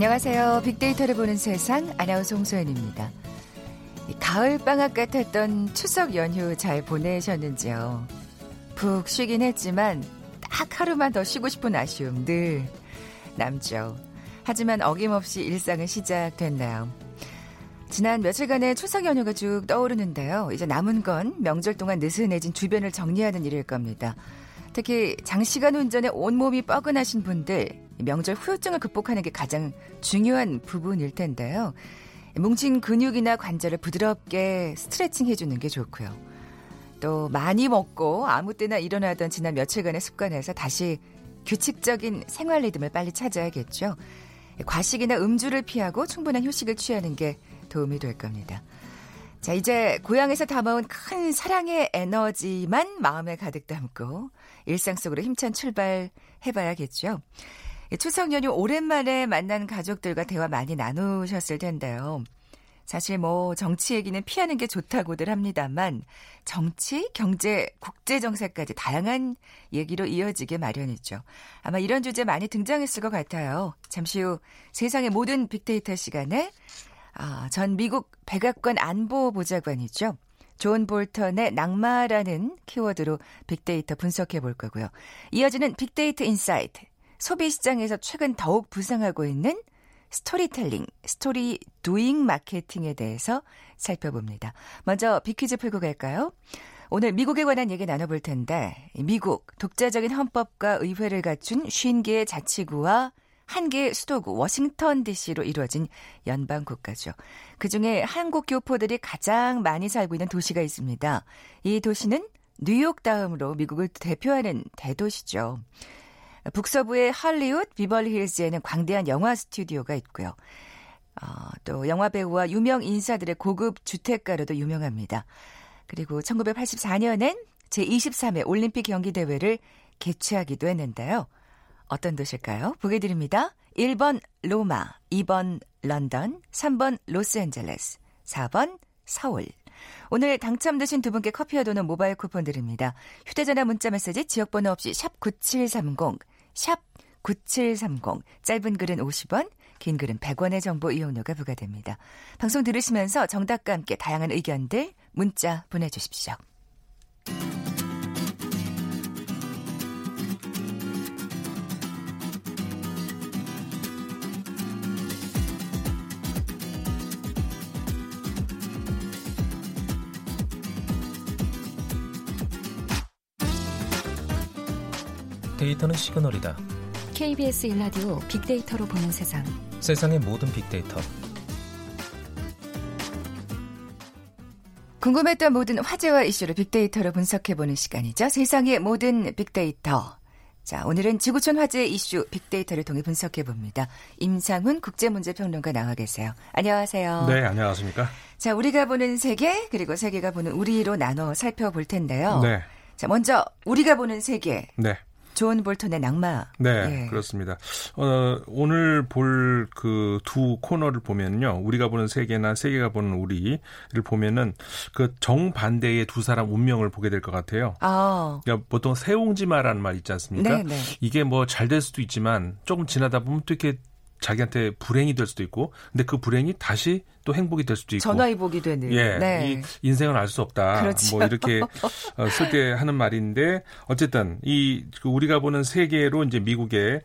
안녕하세요. 빅데이터를 보는 세상 아나운서 홍소연입니다. 가을 방학 같았던 추석 연휴 잘 보내셨는지요? 푹 쉬긴 했지만 딱 하루만 더 쉬고 싶은 아쉬움 늘 남죠. 하지만 어김없이 일상은 시작됐나요? 지난 며칠간의 추석 연휴가 쭉 떠오르는데요. 이제 남은 건 명절 동안 느슨해진 주변을 정리하는 일일 겁니다. 특히 장시간 운전에 온몸이 뻐근하신 분들 명절 후유증을 극복하는 게 가장 중요한 부분일 텐데요. 뭉친 근육이나 관절을 부드럽게 스트레칭 해주는 게 좋고요. 또 많이 먹고 아무 때나 일어나던 지난 며칠간의 습관에서 다시 규칙적인 생활 리듬을 빨리 찾아야겠죠. 과식이나 음주를 피하고 충분한 휴식을 취하는 게 도움이 될 겁니다. 자, 이제 고향에서 담아온 큰 사랑의 에너지만 마음에 가득 담고 일상 속으로 힘찬 출발 해봐야겠죠. 추석 연휴 오랜만에 만난 가족들과 대화 많이 나누셨을 텐데요. 사실 뭐 정치 얘기는 피하는 게 좋다고들 합니다만 정치, 경제, 국제 정세까지 다양한 얘기로 이어지게 마련이죠. 아마 이런 주제 많이 등장했을 것 같아요. 잠시 후 세상의 모든 빅데이터 시간에 아, 전 미국 백악관 안보 보좌관이죠. 존 볼턴의 낙마라는 키워드로 빅데이터 분석해 볼 거고요. 이어지는 빅데이터 insight. 소비 시장에서 최근 더욱 부상하고 있는 스토리텔링, story doing 마케팅에 대해서 살펴봅니다. 먼저 빅퀴즈 풀고 갈까요? 오늘 미국에 관한 얘기 나눠볼 텐데 미국 독자적인 헌법과 의회를 갖춘 50개의 자치구와 한 개의 수도구 워싱턴 DC로 이루어진 연방 국가죠. 그 중에 한국 교포들이 가장 많이 살고 있는 도시가 있습니다. 이 도시는 뉴욕 다음으로 미국을 대표하는 대도시죠. 북서부의 할리우드 비벌리 힐즈에는 광대한 영화 스튜디오가 있고요. 어, 또 영화 배우와 유명 인사들의 고급 주택가로도 유명합니다. 그리고 1984년엔 제23회 올림픽 경기 대회를 개최하기도 했는데요. 어떤 도시일까요? 보기 드립니다. 1번 로마, 2번 런던, 3번 로스앤젤레스, 4번 서울. 오늘 당첨되신 두 분께 커피와 도는 모바일 쿠폰 드립니다. 휴대전화 문자 메시지 지역번호 없이 샵 9730, 샵 9730. 짧은 글은 50원, 긴 글은 100원의 정보 이용료가 부과됩니다. 방송 들으시면서 정답과 함께 다양한 의견들 문자 보내주십시오. 데이터는 시그널이다. KBS 일라디오 빅데이터로 보는 세상. 세상의 모든 빅데이터. 궁금했던 모든 화제와 이슈를 빅데이터로 분석해보는 시간이죠. 세상의 모든 빅데이터. 자, 오늘은 지구촌 화제 이슈 빅데이터를 통해 분석해 봅니다. 임상훈 국제문제평론가 나와 계세요. 안녕하세요. 네, 안녕하십니까. 자, 우리가 보는 세계, 그리고 세계가 보는 우리로 나눠 살펴볼 텐데요. 네. 자, 먼저 우리가 보는 세계. 네. 존 볼턴의 낙마. 네, 예. 그렇습니다. 어, 오늘 볼 그 두 코너를 보면요. 우리가 보는 세계나 세계가 보는 우리를 보면은 그 정반대의 두 사람 운명을 보게 될 것 같아요. 아. 그러니까 보통 새옹지마라는 말 있지 않습니까? 네, 네. 이게 뭐 잘 될 수도 있지만 조금 지나다 보면 또 이렇게 자기한테 불행이 될 수도 있고, 근데 그 불행이 다시 또 행복이 될 수도 있고. 전화위복이 되는. 예. 네. 이 인생은 알 수 없다. 그렇죠. 뭐 이렇게 어, 쓸때 하는 말인데, 어쨌든 이그 우리가 보는 세계로 이제 미국의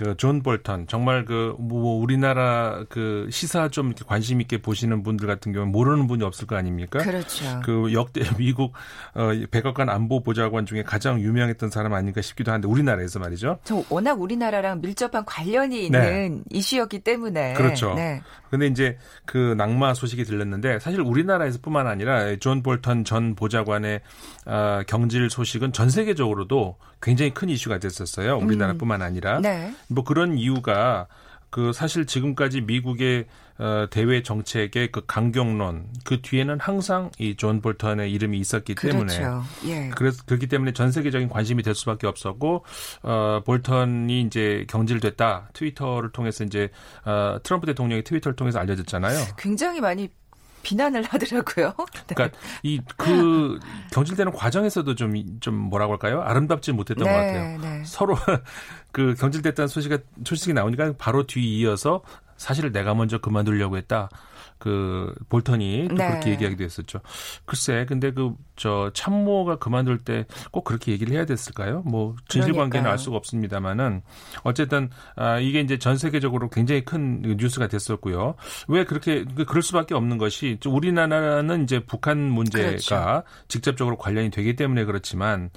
그존 볼턴 정말 그 뭐 우리나라 그 시사 좀 이렇게 관심 있게 보시는 분들 같은 경우는 모르는 분이 없을 거 아닙니까? 그렇죠. 그 역대 미국 어 백악관 안보 보좌관 중에 가장 유명했던 사람 아닌가 싶기도 한데 우리나라에서 말이죠. 저 워낙 우리나라랑 밀접한 관련이 있는 네. 이슈였기 때문에 그렇죠. 네. 근데 이제 그 낙마 소식이 들렸는데 사실 우리나라에서뿐만 아니라 존 볼턴 전 보좌관의 어, 경질 소식은 전 세계적으로도 굉장히 큰 이슈가 됐었어요. 우리나라뿐만 아니라 네. 뭐 그런 이유가 그 사실 지금까지 미국의 어, 대외 정책의 그 강경론 그 뒤에는 항상 이 존 볼턴의 이름이 있었기 그렇죠. 때문에 예. 그래서 그렇기 때문에 전 세계적인 관심이 될 수밖에 없었고 어, 볼턴이 이제 경질됐다 트위터를 통해서 이제 어, 트럼프 대통령이 트위터를 통해서 알려졌잖아요. 굉장히 많이 비난을 하더라고요. 네. 그러니까 이 그 경질되는 과정에서도 좀좀 뭐라고 할까요? 아름답지 못했던 네, 것 같아요. 네. 서로 그 경질됐다는 소식이 소식이 나오니까 바로 뒤 이어서 사실 내가 먼저 그만두려고 했다. 그 볼턴이 또 네. 그렇게 얘기하기도 했었죠. 글쎄, 근데 그 저 참모가 그만둘 때 꼭 그렇게 얘기를 해야 됐을까요? 뭐 진실 관계는 그러니까요. 알 수가 없습니다만은 어쨌든 아 이게 이제 전 세계적으로 굉장히 큰 뉴스가 됐었고요. 왜 그렇게 그- 그럴 수밖에 없는 것이 좀 우리나라는 이제 북한 문제가 그렇죠. 직접적으로 관련이 되기 때문에 그렇지만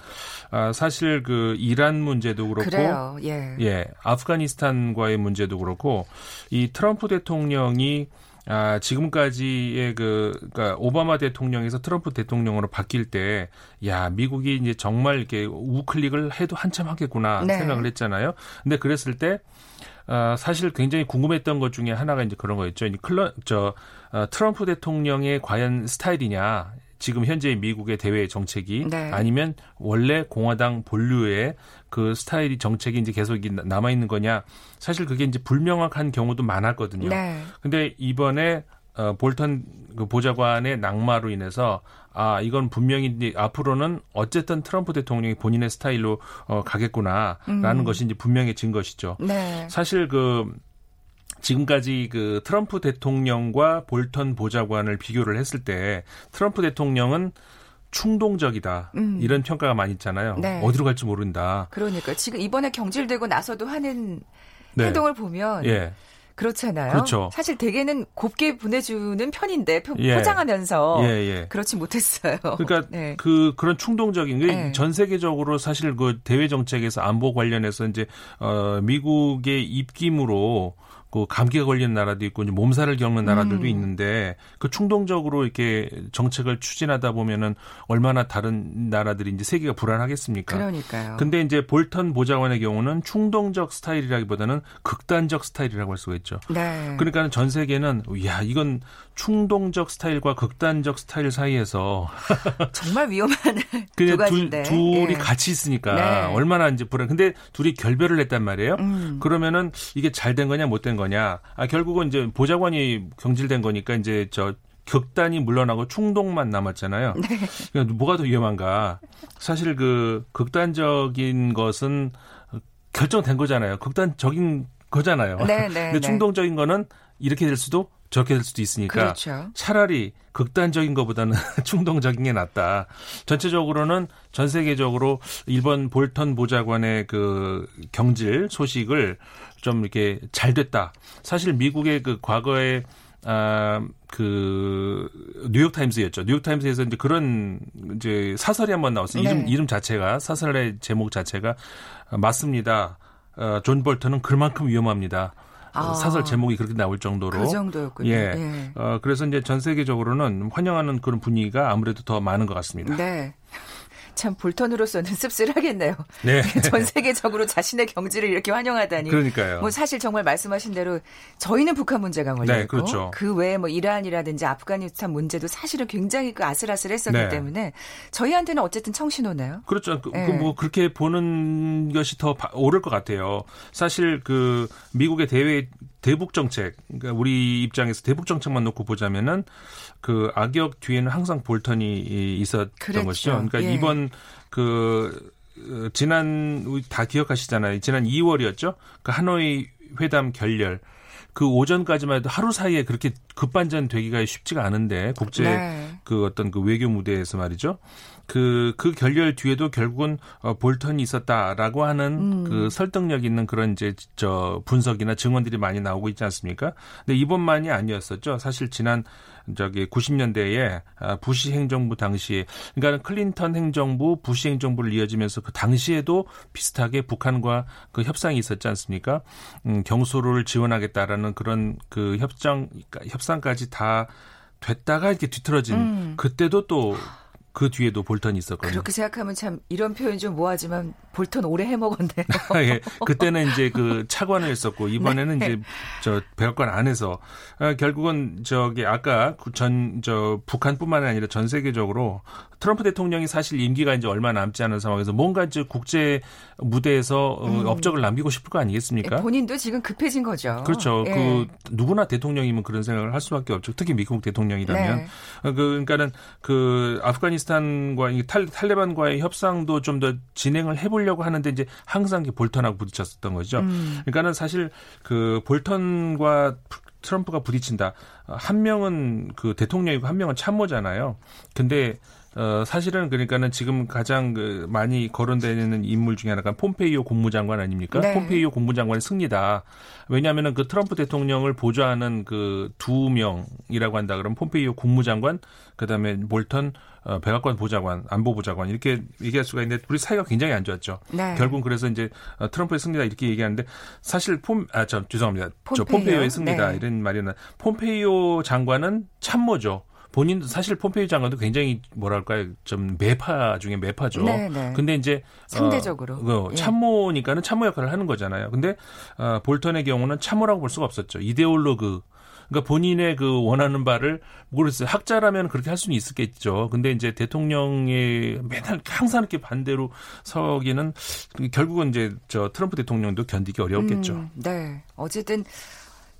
아 사실 그 이란 문제도 그렇고 그래요. 예. 예, 아프가니스탄과의 문제도 그렇고 이 트럼프 대통령이 아, 지금까지의 그, 그니까, 오바마 대통령에서 트럼프 대통령으로 바뀔 때, 야, 미국이 이제 정말 이렇게 우클릭을 해도 한참 하겠구나 네. 생각을 했잖아요. 근데 그랬을 때, 아, 사실 굉장히 궁금했던 것 중에 하나가 이제 그런 거였죠. 이 클러, 저, 어, 트럼프 대통령의 과연 스타일이냐, 지금 현재 미국의 대외 정책이 네. 아니면 원래 공화당 본류의 그 스타일이 정책이 이제 계속 남아 있는 거냐 사실 그게 이제 불명확한 경우도 많았거든요. 네. 근데 이번에 어, 볼턴 그 보좌관의 낙마로 인해서 아 이건 분명히 앞으로는 어쨌든 트럼프 대통령이 본인의 스타일로 어, 가겠구나라는 음. 것이 이제 분명해진 것이죠. 네. 사실 그 지금까지 그 트럼프 대통령과 볼턴 보좌관을 비교를 했을 때 트럼프 대통령은 충동적이다 음. 이런 평가가 많이 있잖아요. 네. 어디로 갈지 모른다. 그러니까 지금 이번에 경질되고 나서도 하는 네. 행동을 보면 예, 그렇잖아요. 그렇죠. 사실 대개는 곱게 보내주는 편인데 표, 예. 포장하면서 예, 예. 그렇지 못했어요. 그러니까 네. 그 그런 충동적인 게 네. 전 세계적으로 사실 그 대외 정책에서 안보 관련해서 이제 어 미국의 입김으로 그 감기가 걸리는 나라도 있고 이제 몸살을 겪는 나라들도 음. 있는데 그 충동적으로 이렇게 정책을 추진하다 보면은 얼마나 다른 나라들이 이제 세계가 불안하겠습니까? 그러니까요. 근데 이제 볼턴 보좌관의 경우는 충동적 스타일이라기보다는 극단적 스타일이라고 할 수가 있죠. 네. 그러니까 전 세계는 야 이건 충동적 스타일과 극단적 스타일 사이에서 정말 위험한 두 그냥 둘, 가지인데. 둘이 예. 같이 있으니까 네. 얼마나 이제 불안. 근데 둘이 결별을 했단 말이에요. 음. 그러면은 이게 잘 된 거냐 못 된 거냐. 아 결국은 이제 보좌관이 경질된 거니까 이제 저 극단이 물러나고 충동만 남았잖아요. 네. 그러니까 뭐가 더 위험한가? 사실 그 극단적인 것은 결정된 거잖아요. 극단적인 거잖아요. 네, 네, 근데 네. 충동적인 거는 이렇게 될 수도 저렇게 될 수도 있으니까 그렇죠. 차라리 극단적인 것보다는 충동적인 게 낫다. 전체적으로는 전 세계적으로 존 볼턴 보좌관의 그 경질 소식을 좀 이렇게 잘 됐다. 사실 미국의 그 과거에 아, 그, 뉴욕 타임스였죠. 뉴욕 타임스에서 이제 그런 이제 사설이 한번 나왔어요. 이름, 네. 이름 자체가, 사설의 제목 자체가, 어, 맞습니다. 어, 존 볼턴은 그만큼 위험합니다. 어, 아. 사설 제목이 그렇게 나올 정도로. 그 정도였군요. 예. 예. 어, 그래서 이제 전 세계적으로는 환영하는 그런 분위기가 아무래도 더 많은 것 같습니다. 네. 참 볼턴으로서는 씁쓸하겠네요. 네. 전 세계적으로 자신의 경지를 이렇게 환영하다니. 그러니까요. 뭐 사실 정말 말씀하신 대로 저희는 북한 문제가 걸려 네, 있고 그렇죠. 그 외에 뭐 이란이라든지 아프가니스탄 문제도 사실은 굉장히 그 아슬아슬했었기 네. 때문에 저희한테는 어쨌든 청신호네요. 그렇죠. 그, 예. 그뭐 그렇게 보는 것이 더 바- 옳을 것 같아요. 사실 그 미국의 대외 대북 정책, 그러니까 우리 입장에서 대북 정책만 놓고 보자면은 그 악역 뒤에는 항상 볼턴이 이- 있었던 그랬죠. 것이죠. 그러니까 예. 이번 그 어, 지난 다 기억하시잖아요. 지난 2월이었죠. 그 하노이 회담 결렬. 그 오전까지만 해도 하루 사이에 그렇게 급반전 되기가 쉽지가 않은데 국제 네. 그 어떤 그 외교 무대에서 말이죠. 그, 그 결렬 뒤에도 결국은 어, 볼턴이 있었다라고 하는 음. 그 설득력 있는 그런 이제 저 분석이나 증언들이 많이 나오고 있지 않습니까? 근데 이번만이 아니었었죠. 사실 지난 저기 90년대에 아, 부시 행정부 당시에 그러니까 클린턴 행정부, 부시 행정부를 이어지면서 그 당시에도 비슷하게 북한과 그 협상이 있었지 않습니까? 음, 경소를 지원하겠다라는 그런 그 협정 협상까지 다 됐다가 이렇게 뒤틀어진 음. 그때도 또 그 뒤에도 볼턴이 있었거든요. 그렇게 생각하면 참 이런 표현 좀 뭐하지만 볼턴 오래 해먹었네요. 예, 그때는 이제 그 차관을 했었고 이번에는 네. 이제 저 백악관 안에서 아, 결국은 저기 아까 전 저 북한뿐만 아니라 전 세계적으로 트럼프 대통령이 사실 임기가 이제 얼마 남지 않은 상황에서 뭔가 이제 국제 무대에서 어, 음. 업적을 남기고 싶을 거 아니겠습니까? 본인도 지금 급해진 거죠. 그렇죠. 예. 그 누구나 대통령이면 그런 생각을 할 수밖에 없죠. 특히 미국 대통령이라면 네. 어, 그 그러니까는 그 아프가니스탄 아프가니스탄과 이 탈, 탈레반과의 협상도 좀 더 진행을 해보려고 하는데 이제 항상 볼턴하고 부딪혔었던 거죠. 음. 그러니까는 사실 그 볼턴과 트럼프가 부딪힌다. 한 명은 그 대통령이고 한 명은 참모잖아요. 근데 어, 사실은 그러니까는 지금 가장 그 많이 거론되는 인물 중에 하나가 폼페이오 국무장관 아닙니까? 네. 폼페이오 국무장관의 승리다. 왜냐하면은 그 트럼프 대통령을 보좌하는 그 두 명이라고 한다 그러면 폼페이오 국무장관, 그 다음에 볼턴 어, 백악관 보좌관, 안보 보좌관 이렇게 얘기할 수가 있는데 우리 사이가 굉장히 안 좋았죠. 네. 결국 그래서 이제 어, 트럼프의 승리다 이렇게 얘기하는데 사실 폼, 아, 저 죄송합니다. 폼페이오? 저 폼페이오의 승리다 네. 이런 말이나 폼페이오 장관은 참모죠. 본인도 사실 폼페이오 장관도 굉장히 뭐랄까요 좀 매파 중에 매파죠. 네네. 네. 근데 이제 상대적으로 어, 그 참모니까는 참모 역할을 하는 거잖아요. 근데 어, 볼턴의 경우는 참모라고 볼 수가 없었죠. 이데올로그 그러니까 본인의 그 원하는 바를 모르겠어요. 학자라면 그렇게 할 수는 있었겠죠. 근데 이제 대통령의 맨날 항상 이렇게 반대로 서기는 결국은 이제 저 트럼프 대통령도 견디기 어려웠겠죠. 음, 네. 어쨌든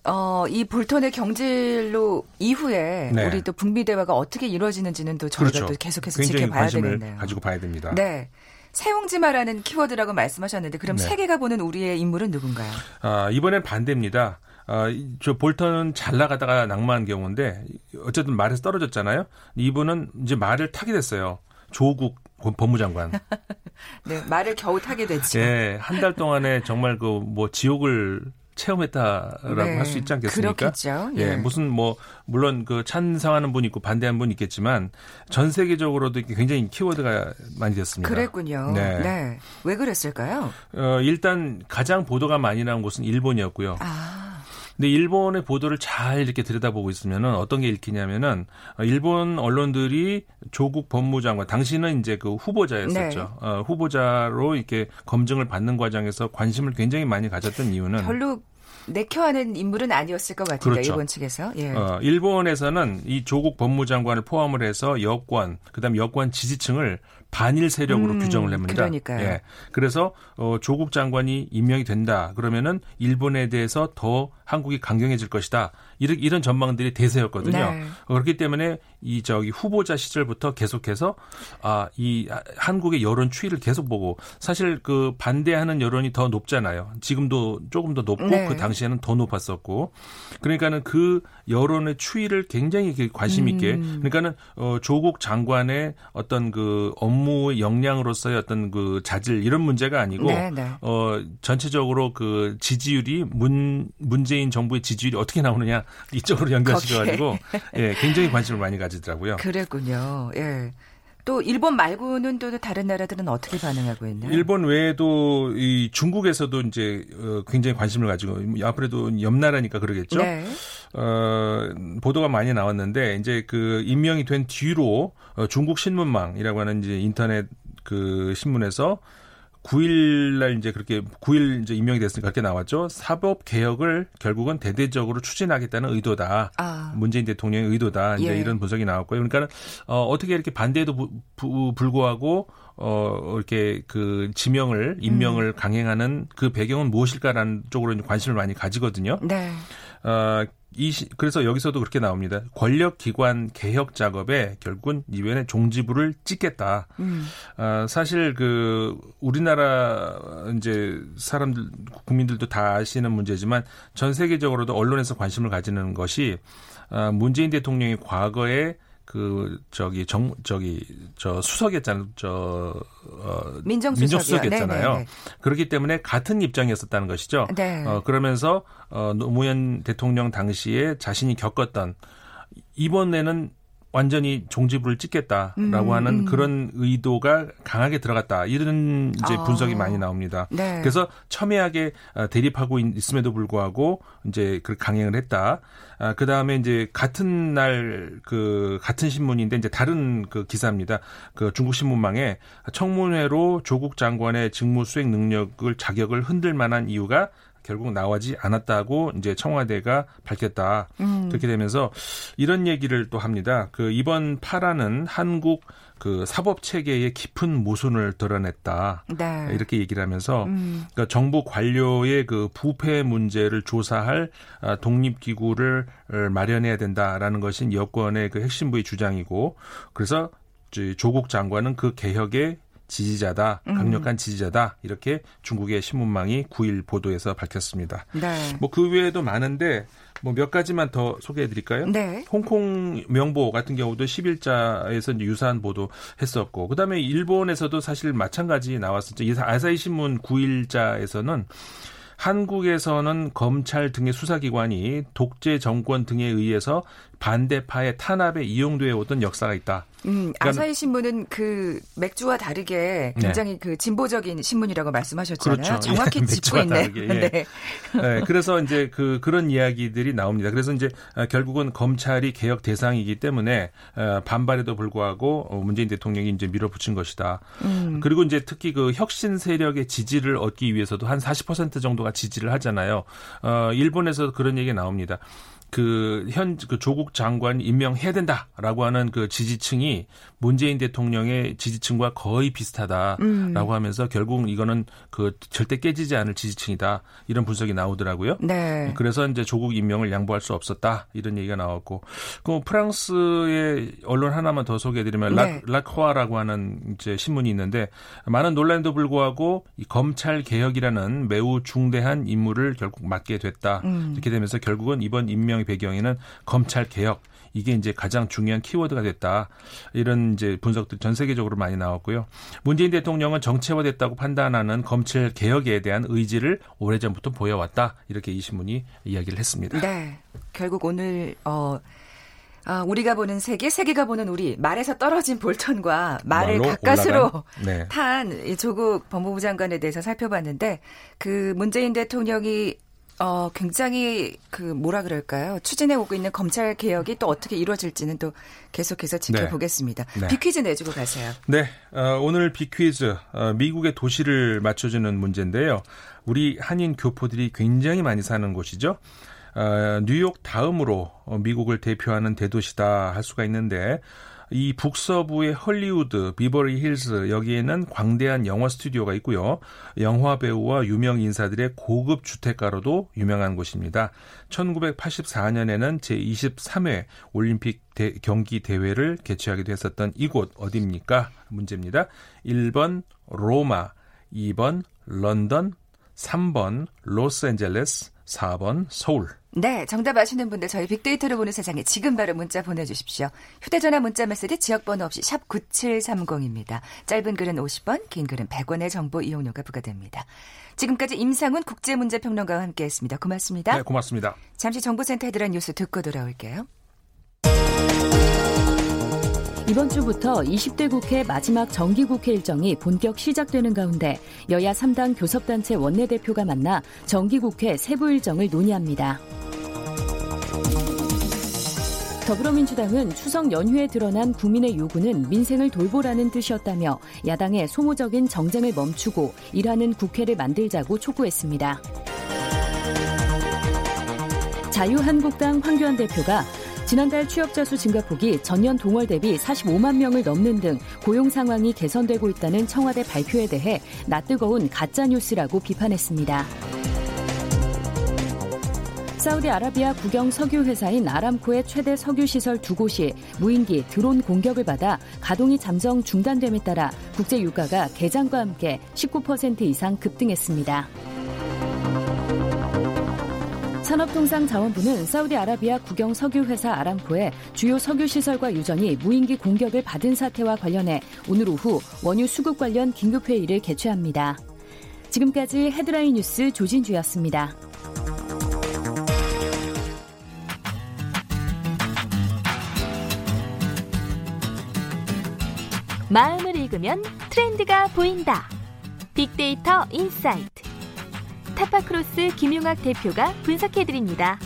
어, 이 볼턴의 경질로 이후에 네. 우리 또 북미 대화가 어떻게 이루어지는지는 또 저희가 그렇죠. 또 계속해서 지켜봐야 되겠네요. 가지고 봐야 됩니다. 네. 사용지마라는 키워드라고 말씀하셨는데 그럼 네. 세계가 보는 우리의 인물은 누군가요? 아, 이번엔 반대입니다. 아, 저 볼턴은 잘 나가다가 낭만한 경우인데 어쨌든 말에서 떨어졌잖아요. 이분은 이제 말을 타게 됐어요. 조국 법무장관. 네, 말을 겨우 타게 됐죠. 네, 한달 동안에 정말 그 뭐 지옥을 체험했다라고 네, 할수 있지 않겠습니까? 그렇겠죠. 예. 예. 무슨 뭐 물론 그 찬성하는 분 있고 반대하는 분 있겠지만 전 세계적으로도 굉장히 키워드가 많이 됐습니다. 그랬군요. 네. 네. 왜 그랬을까요? 어, 일단 가장 보도가 많이 나온 곳은 일본이었고요. 아. 근데 일본의 보도를 잘 이렇게 들여다보고 있으면은 어떤 게 읽히냐면은 일본 언론들이 조국 법무장관 당시는 이제 그 후보자였었죠. 네. 어, 후보자로 이렇게 검증을 받는 과정에서 관심을 굉장히 많이 가졌던 이유는 별로 내켜하는 인물은 아니었을 것 같은데 그렇죠. 일본 측에서. 예. 어, 일본에서는 이 조국 법무장관을 포함을 해서 여권 그다음 여권 지지층을 반일 세력으로 음, 규정을 합니다. 그러니까요. 예. 그래서 어, 조국 장관이 임명이 된다. 그러면은 일본에 대해서 더 한국이 강경해질 것이다. 이런 이런 전망들이 대세였거든요. 네. 그렇기 때문에 이 저기 후보자 시절부터 계속해서 아 이 한국의 여론 추이를 계속 보고 사실 그 반대하는 여론이 더 높잖아요. 지금도 조금 더 높고 네. 그 당시에는 더 높았었고 그러니까는 그 여론의 추이를 굉장히 관심 있게 음. 그러니까는 어, 조국 장관의 어떤 그 업무 역량으로서의 어떤 그 자질 이런 문제가 아니고 네, 네. 어 전체적으로 그 지지율이 문 문재인 정부의 지지율이 어떻게 나오느냐 이쪽으로 연결시켜 가지고 예, 굉장히 관심을 많이 가 지더라고요. 그랬군요. 예. 또 일본 말고는 또 다른 나라들은 어떻게 반응하고 있나요? 일본 외에도 이 중국에서도 이제 어, 굉장히 관심을 가지고 앞으로도 옆 나라니까 그러겠죠. 네. 어, 보도가 많이 나왔는데 이제 그 임명이 된 뒤로 어, 중국 신문망이라고 하는 이제 인터넷 그 신문에서 9일 날 이제 그렇게 9일 이제 임명이 됐으니까 그렇게 나왔죠. 사법 개혁을 결국은 대대적으로 추진하겠다는 의도다. 아. 문재인 대통령의 의도다. 이제 예. 이런 분석이 나왔고요. 그러니까 어 어떻게 이렇게 반대에도 부, 부, 불구하고 어 이렇게 그 지명을 임명을 음. 강행하는 그 배경은 무엇일까라는 쪽으로 관심을 많이 가지거든요. 네. 어 이, 그래서 여기서도 그렇게 나옵니다. 권력기관 개혁 작업에 결국은 이번에 종지부를 찍겠다. 음. 어, 사실 그 우리나라 이제 사람들 국민들도 다 아시는 문제지만 전 세계적으로도 언론에서 관심을 가지는 것이 어, 문재인 대통령이 과거에 그 저기 정 저기 저 수석이었잖아요. 저 어, 민정수석이었잖아요. 네네네. 그렇기 때문에 같은 입장이었었다는 것이죠. 네. 어, 그러면서 어, 노무현 대통령 당시에 자신이 겪었던 이번에는 완전히 종지부를 찍겠다라고 음, 하는 음. 그런 의도가 강하게 들어갔다 이런 이제 아. 분석이 아, 많이 나옵니다. 네. 그래서 첨예하게 어, 대립하고 있음에도 불구하고 이제 그 강행을 했다. 아, 그 다음에 이제 같은 날 그 같은 신문인데 이제 다른 그 기사입니다. 그 중국 신문망에 청문회로 조국 장관의 직무 수행 능력을 자격을 흔들 만한 이유가 결국 나오지 않았다고 이제 청와대가 밝혔다. 음. 그렇게 되면서 이런 얘기를 또 합니다. 그 이번 파라는 한국 그 사법 체계의 깊은 모순을 드러냈다. 네. 이렇게 얘기를 하면서 음. 그러니까 정부 관료의 그 부패 문제를 조사할 아, 독립 기구를 마련해야 된다라는 것이 여권의 그 핵심부의 주장이고 그래서 조국 장관은 그 개혁의 지지자다, 음. 강력한 지지자다 이렇게 중국의 신문망이 9일 보도에서 밝혔습니다. 네. 뭐그 외에도 많은데 뭐 몇 가지만 더 소개해 드릴까요? 네. 홍콩 명보 같은 경우도 10일자에서 유사한 보도 했었고 그다음에 일본에서도 사실 마찬가지 나왔었죠. 이 아사히 신문 9일자에서는 한국에서는 검찰 등의 수사기관이 독재 정권 등에 의해서 반대파의 탄압에 이용되어 오던 역사가 있다. 음, 그러니까- 아사히 신문은 그 맥주와 다르게 굉장히 그 진보적인 신문이라고 말씀하셨잖아요. 네. 그렇죠. 정확히 예, 짚고 있네. 다르게, 예. 네. 네, 그래서 이제 그 그런 이야기들이 나옵니다. 그래서 이제 아, 결국은 검찰이 개혁 대상이기 때문에 어, 반발에도 불구하고 어, 문재인 대통령이 이제 밀어붙인 것이다. 음. 그리고 이제 특히 그 혁신 세력의 지지를 얻기 위해서도 한 40% 정도가 지지를 하잖아요. 어, 일본에서 그런 얘기가 나옵니다. 그현그 조국 장관 임명해야 된다라고 하는 그 지지층이 문재인 대통령의 지지층과 거의 비슷하다라고 음. 하면서 결국 이거는 그 절대 깨지지 않을 지지층이다 이런 분석이 나오더라고요. 네. 그래서 이제 조국 임명을 양보할 수 없었다 이런 얘기가 나왔고 그 프랑스의 언론 하나만 더 소개해드리면 네. 라, 라코아라고 하는 이제 신문이 있는데 많은 논란에도 불구하고 이 검찰 개혁이라는 매우 중대한 임무를 결국 맡게 됐다 음. 이렇게 되면서 결국은 이번 임명의 배경에는 검찰 개혁 이게 이제 가장 중요한 키워드가 됐다. 이런 이제 분석들 전 세계적으로 많이 나왔고요. 문재인 대통령은 정체화됐다고 판단하는 검찰 개혁에 대한 의지를 오래전부터 보여왔다. 이렇게 이 신문이 이야기를 했습니다. 네. 결국 오늘 어 아, 우리가 보는 세계, 세계가 보는 우리 말에서 떨어진 볼턴과 말을 가까스로? 네. 탄이 조국 법무부 장관에 대해서 살펴봤는데 그 문재인 대통령이 어 굉장히 그 뭐라 그럴까요? 추진해 오고 있는 검찰 개혁이 또 어떻게 이루어질지는 또 계속해서 지켜보겠습니다. 네. 비퀴즈 내주고 가세요. 네, 어, 오늘 비퀴즈 어, 미국의 도시를 맞춰주는 문제인데요. 우리 한인 교포들이 굉장히 많이 사는 곳이죠. 어, 뉴욕 다음으로 어, 미국을 대표하는 대도시다 할 수가 있는데 이 북서부의 헐리우드, 비버리 힐스 여기에는 광대한 영화 스튜디오가 있고요. 영화 배우와 유명 인사들의 고급 주택가로도 유명한 곳입니다. 1984년에는 제23회 올림픽 대- 경기 대회를 개최하기도 했었던 이곳 어디입니까? 문제입니다. 1번 로마, 2번 런던, 3번 로스앤젤레스, 4번 서울. 네, 정답 아시는 분들 저희 빅데이터를 보는 세상에 지금 바로 문자 보내주십시오. 휴대전화 문자 메시지 지역번호 없이 샵 9730입니다. 짧은 글은 50원, 긴 글은 100원의 정보 이용료가 부과됩니다. 지금까지 임상훈 국제문제평론가와 함께했습니다. 고맙습니다. 네, 고맙습니다. 잠시 정보센터 헤드란 뉴스 듣고 돌아올게요. 이번 주부터 20대 국회 마지막 정기국회 일정이 본격 시작되는 가운데 여야 3당 교섭단체 원내대표가 만나 정기국회 세부 일정을 논의합니다. 더불어민주당은 추석 연휴에 드러난 국민의 요구는 민생을 돌보라는 뜻이었다며 야당의 소모적인 정쟁을 멈추고 일하는 국회를 만들자고 촉구했습니다. 자유한국당 황교안 대표가 지난달 취업자 수 증가폭이 전년 동월 대비 45만 명을 넘는 등 고용 상황이 개선되고 있다는 청와대 발표에 대해 낯뜨거운 가짜 뉴스라고 비판했습니다. 사우디아라비아 국영 석유 회사인 아람코의 최대 석유 시설 두 곳이 무인기 드론 공격을 받아 가동이 잠정 중단됨에 따라 국제 유가가 개장과 함께 19% 이상 급등했습니다. 산업통상자원부는 사우디아라비아 국영 석유회사 아람코의 주요 석유시설과 유전이 무인기 공격을 받은 사태와 관련해 오늘 오후 원유 수급 관련 긴급회의를 개최합니다. 지금까지 헤드라인 뉴스 조진주였습니다. 마음을 읽으면 트렌드가 보인다. 빅데이터 insight. 타파크로스 김용학 대표가 분석해드립니다.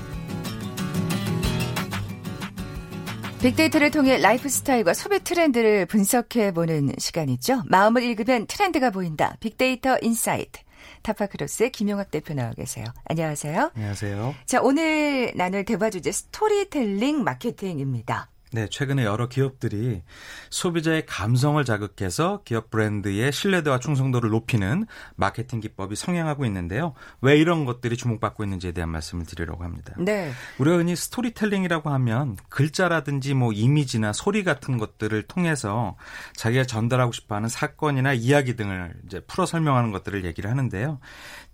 빅데이터를 통해 라이프 스타일과 소비 트렌드를 분석해보는 시간이죠. 마음을 읽으면 트렌드가 보인다. 빅데이터 insight. 타파크로스의 김용학 대표 나와 계세요. 안녕하세요. 안녕하세요. 자, 오늘 나눌 대화 주제 스토리텔링 마케팅입니다. 네, 최근에 여러 기업들이 소비자의 감성을 자극해서 기업 브랜드의 신뢰도와 충성도를 높이는 마케팅 기법이 성행하고 있는데요. 왜 이런 것들이 주목받고 있는지에 대한 말씀을 드리려고 합니다. 네. 우리가 흔히 스토리텔링이라고 하면 글자라든지 뭐 이미지나 소리 같은 것들을 통해서 자기가 전달하고 싶어 하는 사건이나 이야기 등을 이제 풀어 설명하는 것들을 얘기를 하는데요.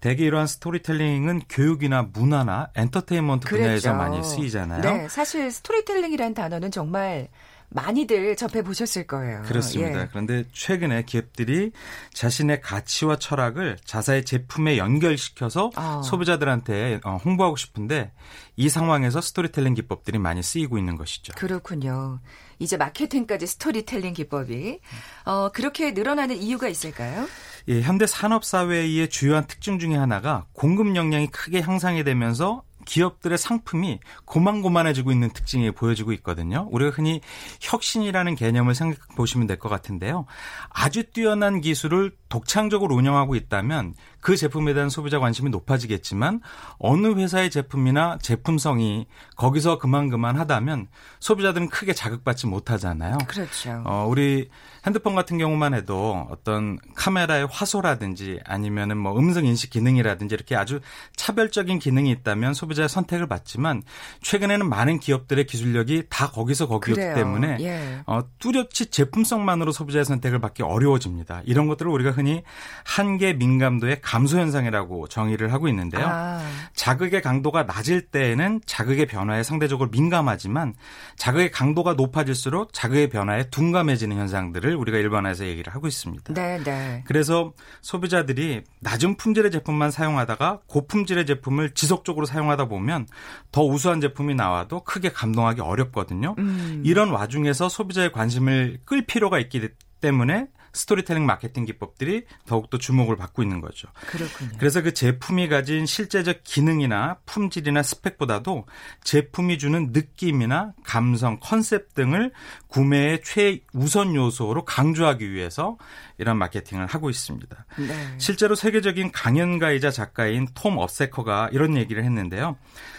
대개 이러한 스토리텔링은 교육이나 문화나 엔터테인먼트 분야에서 그랬죠. 많이 쓰이잖아요. 네, 사실 스토리텔링이라는 단어는 정말 많이들 접해 보셨을 거예요. 그렇습니다. 예. 그런데 최근에 기업들이 자신의 가치와 철학을 자사의 제품에 연결시켜서 아. 소비자들한테 어, 홍보하고 싶은데 이 상황에서 스토리텔링 기법들이 많이 쓰이고 있는 것이죠. 그렇군요. 이제 마케팅까지 스토리텔링 기법이 어, 그렇게 늘어나는 이유가 있을까요? 예, 현대 산업 사회의 주요한 특징 중에 하나가 공급 역량이 크게 향상이 되면서 기업들의 상품이 고만고만해지고 있는 특징이 보여지고 있거든요. 우리가 흔히 혁신이라는 개념을 생각해 보시면 될 것 같은데요. 아주 뛰어난 기술을 독창적으로 운영하고 있다면 그 제품에 대한 소비자 관심이 높아지겠지만 어느 회사의 제품이나 제품성이 거기서 그만 그만 하다면 소비자들은 크게 자극받지 못하잖아요. 그렇죠. 어, 우리 핸드폰 같은 경우만 해도 어떤 카메라의 화소라든지 아니면은 뭐 음성 인식 기능이라든지 이렇게 아주 차별적인 기능이 있다면 소비자의 선택을 받지만 최근에는 많은 기업들의 기술력이 다 거기서 거기였기 그래요. 때문에 예. 어, 뚜렷이 제품성만으로 소비자의 선택을 받기 어려워집니다. 이런 것들을 우리가 흔히 한계 민감도의 감소 현상이라고 정의를 하고 있는데요. 아, 자극의 강도가 낮을 때에는 자극의 변화에 상대적으로 민감하지만 자극의 강도가 높아질수록 자극의 변화에 둔감해지는 현상들을 우리가 일반화해서 얘기를 하고 있습니다. 네, 네. 그래서 소비자들이 낮은 품질의 제품만 사용하다가 고품질의 제품을 지속적으로 사용하다 보면 더 우수한 제품이 나와도 크게 감동하기 어렵거든요. 음. 이런 와중에서 소비자의 관심을 끌 필요가 있기 때문에 스토리텔링 마케팅 기법들이 더욱더 주목을 받고 있는 거죠. 그렇군요. 그래서 그 제품이 가진 실제적 기능이나 품질이나 스펙보다도 제품이 주는 느낌이나 감성, 컨셉 등을 구매의 최우선 요소로 강조하기 위해서 이런 마케팅을 하고 있습니다. 네. 실제로 세계적인 강연가이자 작가인 톰 업세커가 이런 얘기를 했는데요.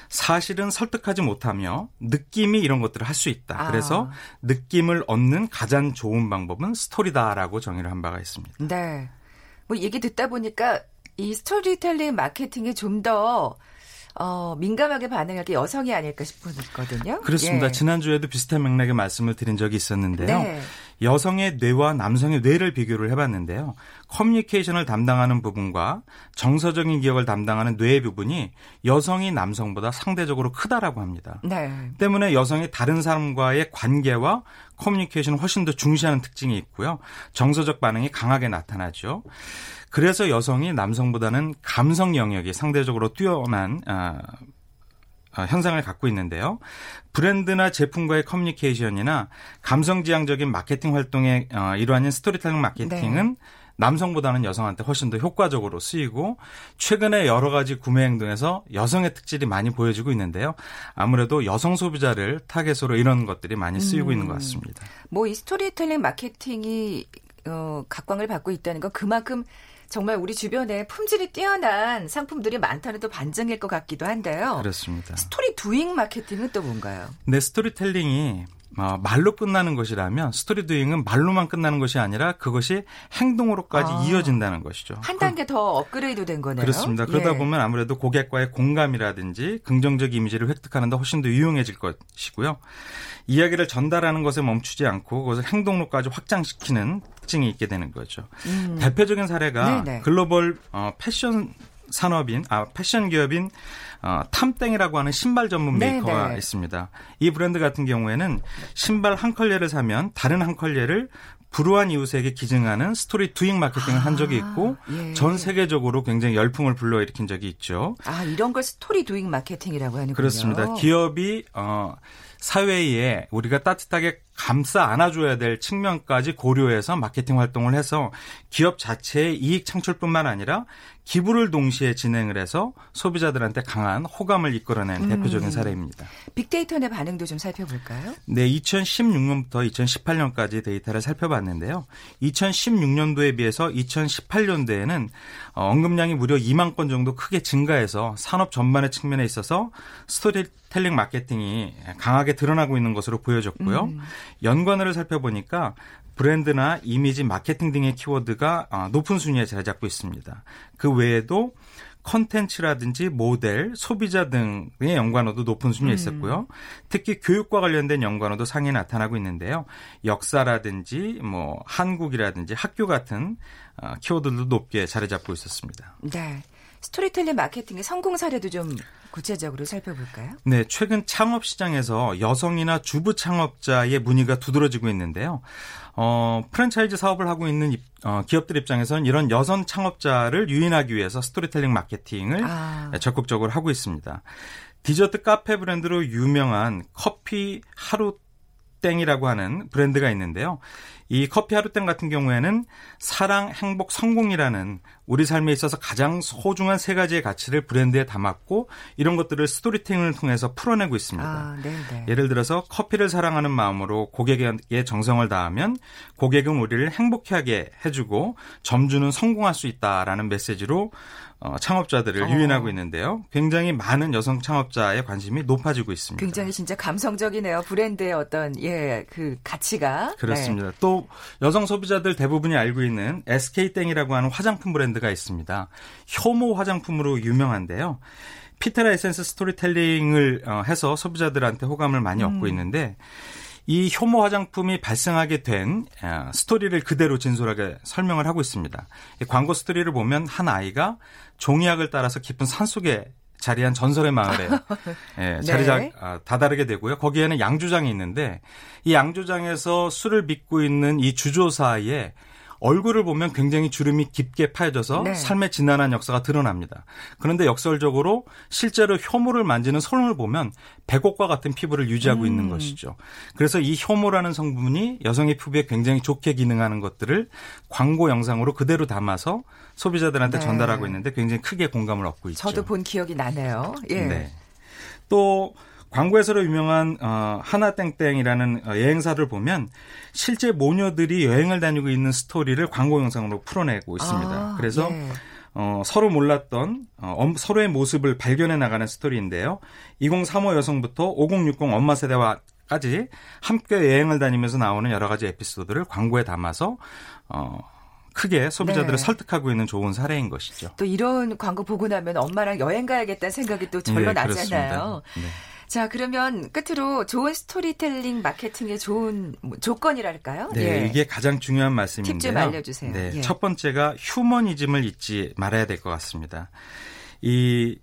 사실은 설득하지 못하며 느낌만이 이런 것들을 할 수 있다. 아. 그래서 느낌을 얻는 가장 좋은 방법은 스토리다라고 정의를 한 바가 있습니다. 네. 뭐 얘기 듣다 보니까 이 스토리텔링 마케팅에 좀더 어, 민감하게 반응할 게 여성이 아닐까 싶었거든요. 그렇습니다. 예. 지난주에도 비슷한 맥락의 말씀을 드린 적이 있었는데요. 네. 여성의 뇌와 남성의 뇌를 비교를 해봤는데요. 커뮤니케이션을 담당하는 부분과 정서적인 기억을 담당하는 뇌의 부분이 여성이 남성보다 상대적으로 크다라고 합니다. 네. 때문에 여성이 다른 사람과의 관계와 커뮤니케이션을 훨씬 더 중시하는 특징이 있고요. 정서적 반응이 강하게 나타나죠. 그래서 여성이 남성보다는 감성 영역이 상대적으로 뛰어난 아, 아, 현상을 갖고 있는데요. 브랜드나 제품과의 커뮤니케이션이나 감성지향적인 마케팅 활동의 어, 일환인 스토리텔링 마케팅은 남성보다는 여성한테 훨씬 더 효과적으로 쓰이고 최근에 여러 가지 구매 행동에서 여성의 특질이 많이 보여지고 있는데요. 아무래도 여성 소비자를 타겟으로 이런 것들이 많이 쓰이고 있는 것 같습니다. 뭐 이 스토리텔링 마케팅이 어, 각광을 받고 있다는 건 그만큼 정말 우리 주변에 품질이 뛰어난 상품들이 많다는 또 반증일 것 같기도 한데요. 그렇습니다. story doing 마케팅은 또 뭔가요? 네, 스토리텔링이 어, 말로 끝나는 것이라면 story doing은 말로만 끝나는 것이 아니라 그것이 행동으로까지 아. 이어진다는 것이죠. 한 단계 더 업그레이드 된 거네요. 그렇습니다. 그러다 예. 보면 아무래도 고객과의 공감이라든지 긍정적 이미지를 획득하는 데 훨씬 더 유용해질 것이고요. 이야기를 전달하는 것에 멈추지 않고 그것을 행동로까지 확장시키는 특징이 있게 되는 거죠. 음. 대표적인 사례가 네네. 글로벌 어, 패션 산업인 아 패션 기업인 어, 탐땡이라고 하는 신발 전문 네네. 메이커가 있습니다. 이 브랜드 같은 경우에는 신발 한 켤레를 사면 다른 한 켤레를 불우한 이웃에게 기증하는 story doing 마케팅을 한 적이 있고 예. 전 세계적으로 굉장히 열풍을 불러일으킨 적이 있죠. 아 이런 걸 story doing 마케팅이라고 하는군요. 그렇습니다. 기업이 어 사회에 우리가 따뜻하게 감싸 안아줘야 될 측면까지 고려해서 마케팅 활동을 해서 기업 자체의 이익 창출뿐만 아니라 기부를 동시에 진행을 해서 소비자들한테 강한 호감을 이끌어낸 대표적인 사례입니다. 빅데이터의 반응도 좀 살펴볼까요? 네, 2016년부터 2018년까지 데이터를 살펴봤는데요. 2016년도에 비해서 2018년도에는 어, 언급량이 무려 2만 건 정도 크게 증가해서 산업 전반의 측면에 있어서 스토리텔링 스토리텔링 마케팅이 강하게 드러나고 있는 것으로 보여졌고요. 음. 연관어를 살펴보니까 브랜드나 이미지, 마케팅 등의 키워드가 아, 높은 순위에 자리 잡고 있습니다. 그 외에도 컨텐츠라든지 모델, 소비자 등의 연관어도 높은 순위에 음. 있었고요. 특히 교육과 관련된 연관어도 상위에 나타나고 있는데요. 역사라든지 뭐 한국이라든지 학교 같은 아, 키워드도 높게 자리 잡고 있었습니다. 네. 스토리텔링 마케팅의 성공 사례도 좀 구체적으로 살펴볼까요? 네, 최근 창업 시장에서 여성이나 주부 창업자의 문의가 두드러지고 있는데요. 어, 프랜차이즈 사업을 하고 있는 입- 어, 기업들 입장에서는 이런 여성 창업자를 유인하기 위해서 스토리텔링 마케팅을 아. 적극적으로 하고 있습니다. 디저트 카페 브랜드로 유명한 커피 하루 땡이라고 하는 브랜드가 있는데요. 이 커피 하루땡 같은 경우에는 사랑, 행복, 성공이라는 우리 삶에 있어서 가장 소중한 세 가지의 가치를 브랜드에 담았고 이런 것들을 스토리텔링을 통해서 풀어내고 있습니다. 아, 네, 네. 예를 들어서 커피를 사랑하는 마음으로 고객에게 정성을 다하면 고객은 우리를 행복하게 해주고 점주는 성공할 수 있다라는 메시지로 어, 창업자들을 어. 유인하고 있는데요. 굉장히 많은 여성 창업자의 관심이 높아지고 있습니다. 굉장히 진짜 감성적이네요. 브랜드의 어떤 예 그 가치가 그렇습니다. 또 여성 소비자들 대부분이 알고 있는 SK땡이라고 하는 화장품 브랜드 가 있습니다. 효모 화장품으로 유명한데요. 피테라 에센스 스토리텔링을 어, 해서 소비자들한테 호감을 많이 얻고 있는데 이 효모 화장품이 발생하게 된 어, 스토리를 그대로 진솔하게 설명을 하고 있습니다. 이 광고 스토리를 보면 한 아이가 종이학을 따라서 깊은 산속에 자리한 전설의 마을에 예, 자리 네. 아, 다다르게 되고요. 거기에는 양조장이 있는데 이 양조장에서 술을 빚고 있는 이 주조사의 얼굴을 보면 굉장히 주름이 깊게 파여져서 네. 삶의 지난한 역사가 드러납니다. 그런데 역설적으로 실제로 효모를 만지는 손을 보면 백옥과 같은 피부를 유지하고 음. 있는 것이죠. 그래서 이 효모라는 성분이 여성의 피부에 굉장히 좋게 기능하는 것들을 광고 영상으로 그대로 담아서 소비자들한테 네. 전달하고 있는데 굉장히 크게 공감을 얻고 있죠. 저도 본 기억이 나네요. 예. 네. 또 광고에서로 유명한 어, 하나땡땡이라는 어, 여행사를 보면 실제 모녀들이 여행을 다니고 있는 스토리를 광고 영상으로 풀어내고 있습니다. 아, 그래서 예. 어, 서로 몰랐던 어, 엄- 서로의 모습을 발견해 나가는 스토리인데요. 2035 여성부터 5060 엄마 세대와 까지 함께 여행을 다니면서 나오는 여러 가지 에피소드를 광고에 담아서 어, 크게 소비자들을 네. 설득하고 있는 좋은 사례인 것이죠. 또 이런 광고 보고 나면 엄마랑 여행 가야겠다는 생각이 또 절로 네, 나잖아요. 네. 자, 그러면 끝으로 좋은 스토리텔링 마케팅의 좋은 뭐 조건이랄까요? 네, 예. 이게 가장 중요한 말씀인데요. 팁 좀 알려주세요. 네, 예. 첫 번째가 휴머니즘을 잊지 말아야 될 것 같습니다. 이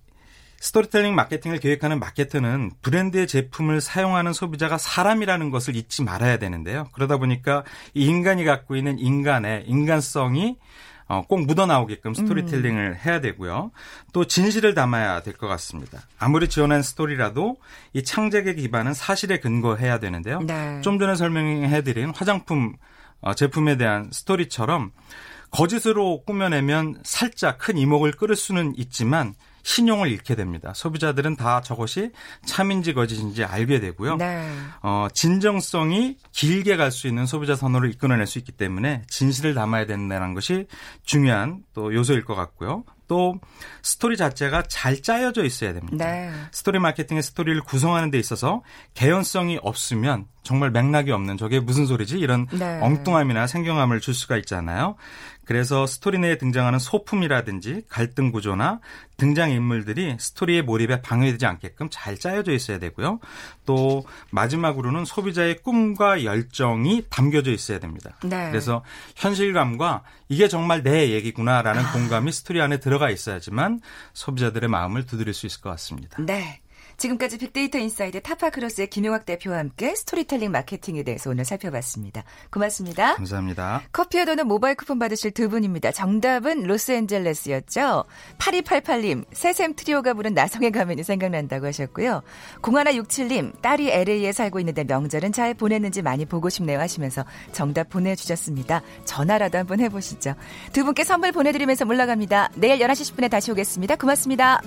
스토리텔링 마케팅을 계획하는 마케터는 브랜드의 제품을 사용하는 소비자가 사람이라는 것을 잊지 말아야 되는데요. 그러다 보니까 이 인간이 갖고 있는 인간의 인간성이 어, 꼭 묻어나오게끔 스토리텔링을 해야 되고요. 또 진실을 담아야 될 것 같습니다. 아무리 지어낸 스토리라도 이 창작의 기반은 사실에 근거해야 되는데요. 네. 좀 전에 설명해드린 화장품 어, 제품에 대한 스토리처럼 거짓으로 꾸며내면 살짝 큰 이목을 끌을 수는 있지만 신용을 잃게 됩니다. 소비자들은 다 저것이 참인지 거짓인지 알게 되고요. 네. 어, 진정성이 길게 갈 수 있는 소비자 선호를 이끌어낼 수 있기 때문에 진실을 담아야 된다는 것이 중요한 또 요소일 것 같고요. 또 스토리 자체가 잘 짜여져 있어야 됩니다. 네. 스토리 마케팅의 스토리를 구성하는 데 있어서 개연성이 없으면 정말 맥락이 없는 저게 무슨 소리지 이런 네. 엉뚱함이나 생경함을 줄 수가 있잖아요. 그래서 스토리 내에 등장하는 소품이라든지 갈등 구조나 등장 인물들이 스토리의 몰입에 방해되지 않게끔 잘 짜여져 있어야 되고요. 또 마지막으로는 소비자의 꿈과 열정이 담겨져 있어야 됩니다. 네. 그래서 현실감과 이게 정말 내 얘기구나라는 공감이 스토리 안에 들어가 있어야지만 소비자들의 마음을 두드릴 수 있을 것 같습니다. 네. 지금까지 빅데이터 인사이드 타파크로스의 김용학 대표와 함께 스토리텔링 마케팅에 대해서 오늘 살펴봤습니다. 고맙습니다. 감사합니다. 커피와 도넛 모바일 쿠폰 받으실 두 분입니다. 정답은 로스앤젤레스였죠. 8288님, 새샘 트리오가 부른 나성의 가면이 생각난다고 하셨고요. 0167님, 딸이 LA에 살고 있는데 명절은 잘 보냈는지 많이 보고 싶네요 하시면서 정답 보내주셨습니다. 전화라도 한번 해보시죠. 두 분께 선물 보내드리면서 물러갑니다. 내일 11시 10분에 다시 오겠습니다. 고맙습니다.